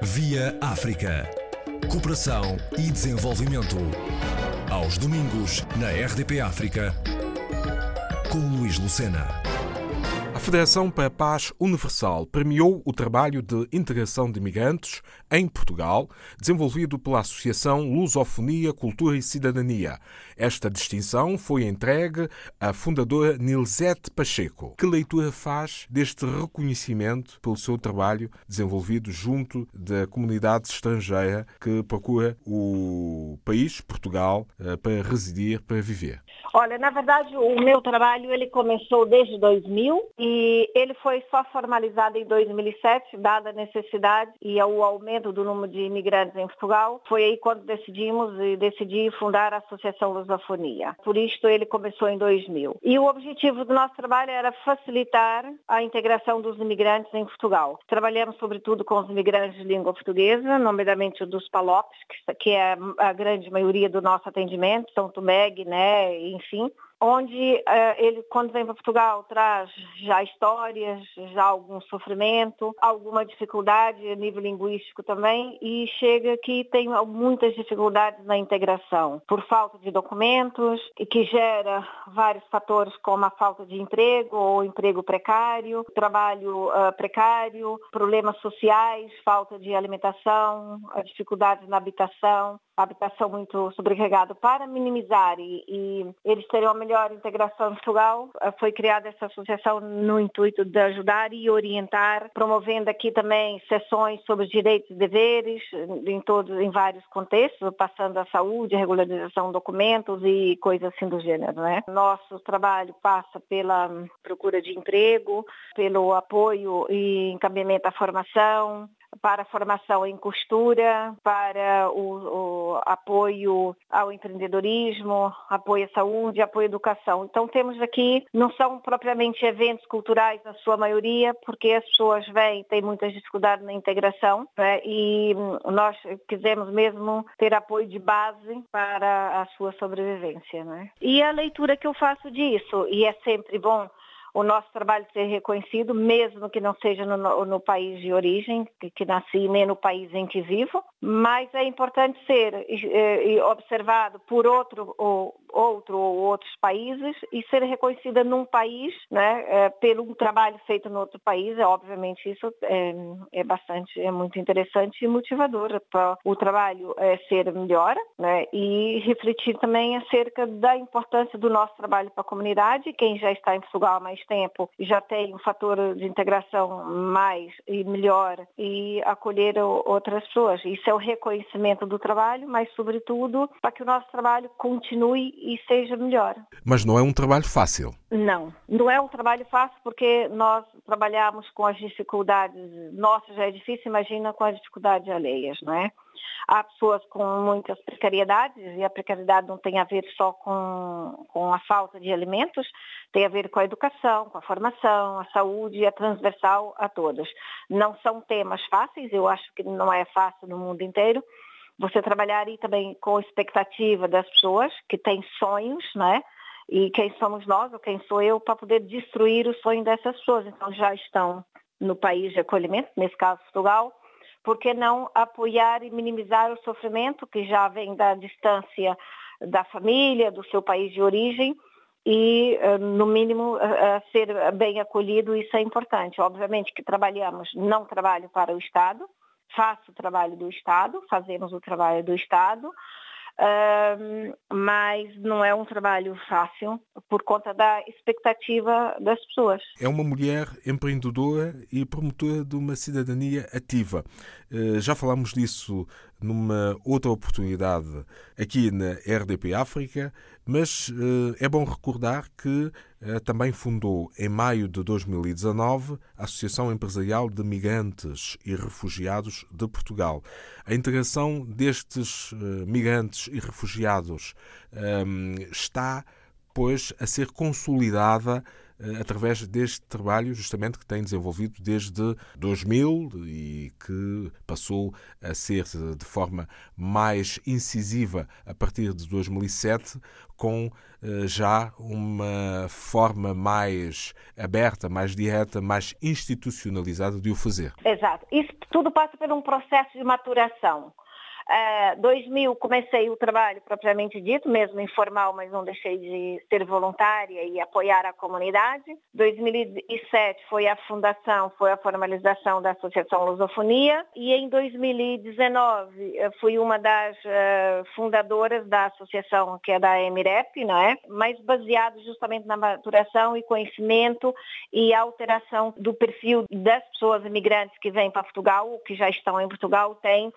Via África. Cooperação e desenvolvimento. Aos domingos, na RDP África, com Luís Lucena. Federação para a Paz Universal premiou o trabalho de integração de imigrantes em Portugal, desenvolvido pela Associação Lusofonia, Cultura e Cidadania. Esta distinção foi entregue à fundadora Nilzete Pacheco. Que leitura faz deste reconhecimento pelo seu trabalho desenvolvido junto da comunidade estrangeira que procura o país, Portugal, eh, para residir, para viver? Olha, na verdade, o meu trabalho ele começou desde 2000 e ele foi só formalizado em 2007, dada a necessidade e o aumento do número de imigrantes em Portugal. Foi aí quando decidimos e decidi fundar a Associação Lusofonia. Por isso ele começou em 2000. E o objetivo do nosso trabalho era facilitar a integração dos imigrantes em Portugal. Trabalhamos sobretudo com os imigrantes de língua portuguesa, nomeadamente dos PALOPs, que é a grande maioria do nosso atendimento, São Tomé, Guiné, enfim onde uh, ele, quando vem para Portugal, traz já histórias, já algum sofrimento, alguma dificuldade a nível linguístico também, e chega aqui tem muitas dificuldades na integração, por falta de documentos, e que gera vários fatores como a falta de emprego ou emprego precário, trabalho uh, precário, problemas sociais, falta de alimentação, dificuldades na habitação, habitação muito sobrecarregada. Para minimizar e, e eles terem uma melhor integração em Portugal, eh, foi criada essa associação no intuito de ajudar e orientar, promovendo aqui também sessões sobre direitos e deveres em todos, em vários contextos, passando a saúde, regularização de documentos e coisas assim do gênero. Né? Nosso trabalho passa pela procura de emprego, pelo apoio e encaminhamento à formação, para a formação em costura, para o, o, apoio ao empreendedorismo, apoio à saúde, apoio à educação. Então temos aqui, não são propriamente eventos culturais na sua maioria, porque as pessoas vêm, têm muitas dificuldades na integração né? e nós quisemos mesmo ter apoio de base para a sua sobrevivência. Né? E a leitura que eu faço disso, e é sempre bom o nosso trabalho ser reconhecido, mesmo que não seja no, no país de origem, que, que, nasci, nem no país em que vivo, mas é importante ser eh, observado por outro ou, outro ou outros países e ser reconhecida num país, né, é, pelo trabalho feito no outro país, é obviamente isso é, é bastante, é muito interessante e motivador para o trabalho é, ser melhor, né, e refletir também acerca da importância do nosso trabalho para a comunidade. Quem já está em Portugal há mais tempo já tem um fator de integração mais e melhor e acolher outras pessoas. Isso é o reconhecimento do trabalho, mas sobretudo para que o nosso trabalho continue e seja melhor. Mas não é um trabalho fácil. Não, não é um trabalho fácil porque nós trabalhamos com as dificuldades nossas já é difícil, imagina com as dificuldades alheias, não é? Há pessoas com muitas precariedades e a precariedade não tem a ver só com, com a falta de alimentos, tem a ver com a educação, com a formação, a saúde, é transversal a todos. Não são temas fáceis, eu acho que não é fácil no mundo inteiro, você trabalhar aí também com a expectativa das pessoas que têm sonhos, né? E quem somos nós, ou quem sou eu, para poder destruir o sonho dessas pessoas. Então já estão no país de acolhimento, nesse caso Portugal, por que não apoiar e minimizar o sofrimento que já vem da distância da família, do seu país de origem, e, eh, no mínimo, ser bem acolhido, isso é importante. Obviamente que trabalhamos, não trabalho para o Estado, faço o trabalho do Estado, fazemos o trabalho do Estado, mas não é um trabalho fácil por conta da expectativa das pessoas. É uma mulher empreendedora e promotora de uma cidadania ativa. Uh, já falámos disso numa outra oportunidade aqui na RDP África, mas eh, é bom recordar que eh, também fundou em maio de 2019 a Associação Empresarial de Migrantes e Refugiados de Portugal. A integração destes eh, migrantes e refugiados está, pois, a ser consolidada através deste trabalho justamente que tem desenvolvido desde 2000 e que passou a ser de forma mais incisiva a partir de 2007, com eh, já uma forma mais aberta, mais direta, mais institucionalizada de o fazer. Exato. Isso tudo passa por um processo de maturação. Uh, 2000 comecei o trabalho propriamente dito, mesmo informal, mas não deixei de ser voluntária e apoiar a comunidade. 2007 foi a fundação, foi a formalização da Associação Lusofonia e em 2019 eh, fui uma das uh, fundadoras da associação que é da Emirep, não é? Mas baseado justamente na maturação e conhecimento e alteração do perfil das pessoas imigrantes que vêm para Portugal, que já estão em Portugal, tem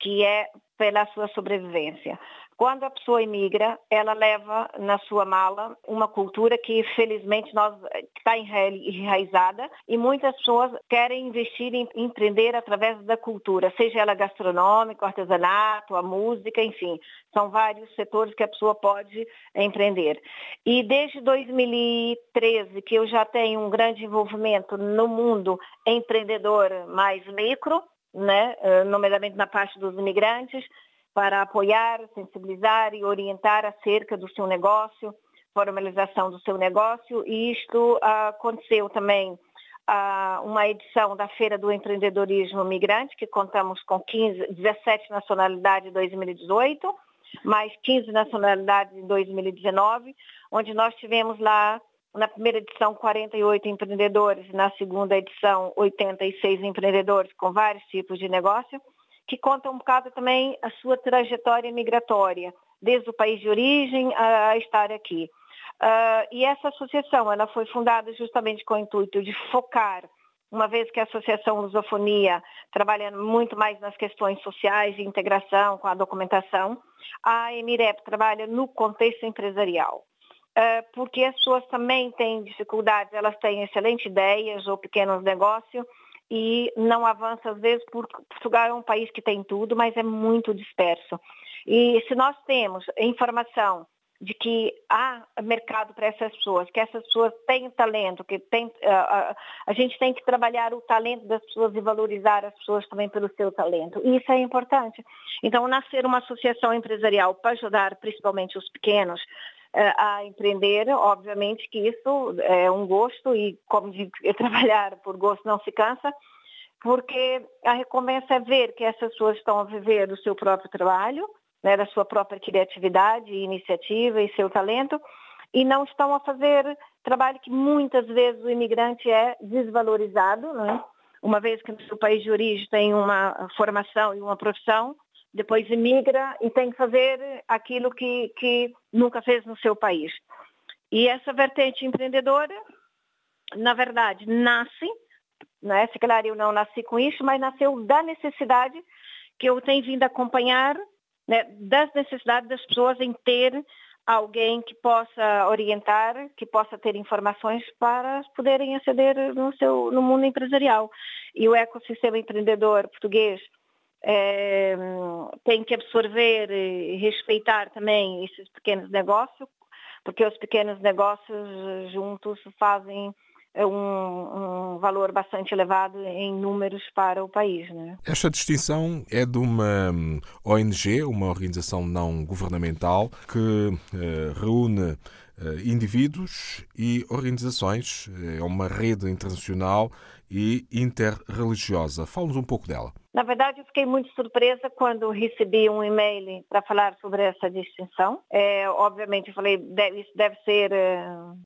que é pela sua sobrevivência. Quando a pessoa imigra, ela leva na sua mala uma cultura que, felizmente, nós está enraizada e muitas pessoas querem investir em empreender através da cultura, seja ela gastronômica, artesanato, a música, enfim, são vários setores que a pessoa pode empreender. E desde 2013 que eu já tenho um grande envolvimento no mundo empreendedor mais micro, né, eh, nomeadamente na parte dos imigrantes, para apoiar, sensibilizar e orientar acerca do seu negócio, formalização do seu negócio. E isto aconteceu também uma edição da Feira do Empreendedorismo Migrante, que contamos com 15, 17 nacionalidades em 2018, mais 15 nacionalidades em 2019, onde nós tivemos lá na primeira edição 48 empreendedores, na segunda edição 86 empreendedores com vários tipos de negócio, que contam um bocado também a sua trajetória migratória, desde o país de origem a, estar aqui. Uh, e essa associação ela foi fundada justamente com o intuito de focar, uma vez que a Associação Lusofonia trabalha muito mais nas questões sociais de integração com a documentação, a Emirep trabalha no contexto empresarial. Ah, porque as pessoas também têm dificuldades, elas têm excelentes ideias ou pequenos negócios e não avançam às vezes porque Portugal é um país que tem tudo, mas é muito disperso. E se nós temos informação de que há mercado para essas pessoas, que essas pessoas têm talento, que tem, uh, uh, a gente tem que trabalhar o talento das pessoas e valorizar as pessoas também pelo seu talento. E isso é importante. Então, nascer uma associação empresarial para ajudar principalmente os pequenos, eh, a empreender, obviamente que isso é um gosto e, como digo, trabalhar por gosto não se cansa, porque a recompensa é ver que essas pessoas estão a viver do seu próprio trabalho, né, da sua própria criatividade, iniciativa e seu talento, e não estão a fazer trabalho que muitas vezes o imigrante é desvalorizado, né? uma vez que no seu país de origem tem uma formação e uma profissão, depois emigra e tem que fazer aquilo que, que nunca fez no seu país. E essa vertente empreendedora, na verdade, nasce, né? se calhar eu não nasci com isso, mas nasceu da necessidade que eu tenho vindo acompanhar, né? das necessidades das pessoas em ter alguém que possa orientar, que possa ter informações para poderem aceder no, seu, no mundo empresarial. E o ecossistema empreendedor português é, tem que absorver e respeitar também esses pequenos negócios, porque os pequenos negócios juntos fazem um, um, valor bastante elevado em números para o país. Né? Esta distinção é de uma hum, ONG, uma organização não governamental, que uh, reúne uh, indivíduos e organizações, é uma rede internacional e interreligiosa. Fala-nos um pouco dela. Na verdade, eu fiquei muito surpresa quando recebi um e-mail para falar sobre essa distinção. É, obviamente, eu falei, deve, isso deve ser é,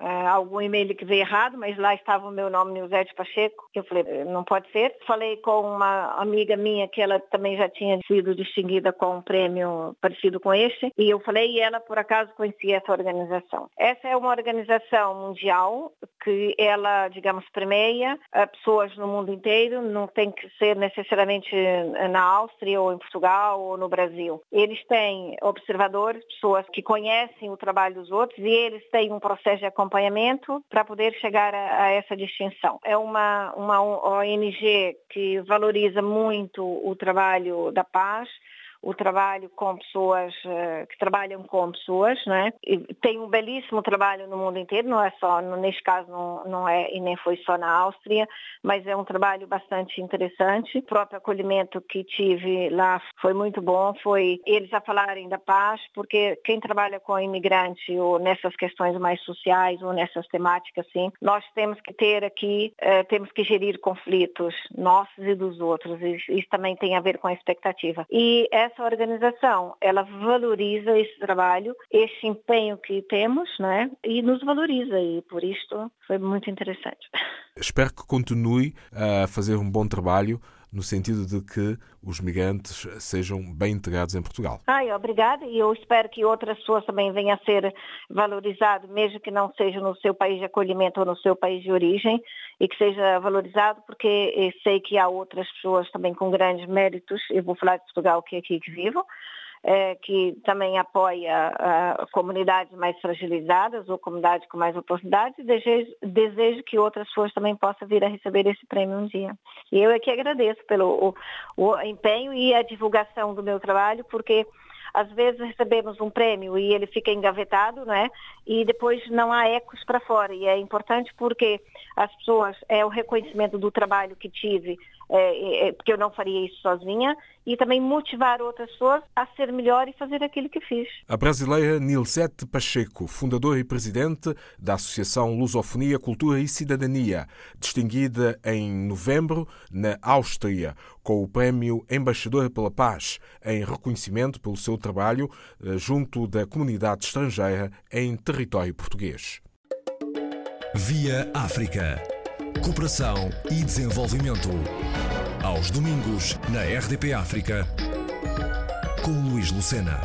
é, algum e-mail que veio errado, mas lá estava o meu nome, Nilzete Pacheco, eu falei, não pode ser. Falei com uma amiga minha que ela também já tinha sido distinguida com um prêmio parecido com este, e eu falei, e ela por acaso conhecia essa organização. Essa é uma organização mundial que ela, digamos, premia pessoas no mundo inteiro, não tem que ser necessariamente na Áustria ou em Portugal ou no Brasil. Eles têm observadores, pessoas que conhecem o trabalho dos outros e eles têm um processo de acompanhamento para poder chegar a, a, essa distinção. É uma, uma ONG que valoriza muito o trabalho da paz, o trabalho com pessoas uh, que trabalham com pessoas, né? E tem um belíssimo trabalho no mundo inteiro, não é só, neste caso não, não é e nem foi só na Áustria, mas é um trabalho bastante interessante. O próprio acolhimento que tive lá foi muito bom, foi eles a falarem da paz, porque quem trabalha com imigrante ou nessas questões mais sociais ou nessas temáticas, sim, nós temos que ter aqui, eh, temos que gerir conflitos nossos e dos outros. Isso também tem a ver com a expectativa. E essa organização, ela valoriza esse trabalho, esse empenho que temos, né? E nos valoriza. E por isso foi muito interessante. Espero que continue a fazer um bom trabalho no sentido de que os migrantes sejam bem integrados em Portugal. Ai, obrigada e eu espero que outras pessoas também venham a ser valorizado, mesmo que não seja no seu país de acolhimento ou no seu país de origem, e que seja valorizado, porque sei que há outras pessoas também com grandes méritos, eu vou falar de Portugal que é aqui que vivo, é, que também apoia comunidades mais fragilizadas ou comunidades com mais oportunidades desejo, desejo, que outras pessoas também possam vir a receber esse prêmio um dia. E eu é que agradeço pelo o, o empenho e a divulgação do meu trabalho, porque às vezes recebemos um prêmio e ele fica engavetado, né? E depois não há ecos para fora. E é importante porque as pessoas, é o reconhecimento do trabalho que tive, é, é, porque eu não faria isso sozinha, e também motivar outras pessoas a ser melhor e fazer aquilo que fiz. A brasileira Nilsete Pacheco, fundadora e presidente da Associação Lusofonia, Cultura e Cidadania, distinguida em novembro na Áustria com o Prémio Embaixadora pela Paz, em reconhecimento pelo seu trabalho eh, junto da comunidade estrangeira em território português. Via África. Cooperação e desenvolvimento. Aos domingos, na RDP África, com Luís Lucena.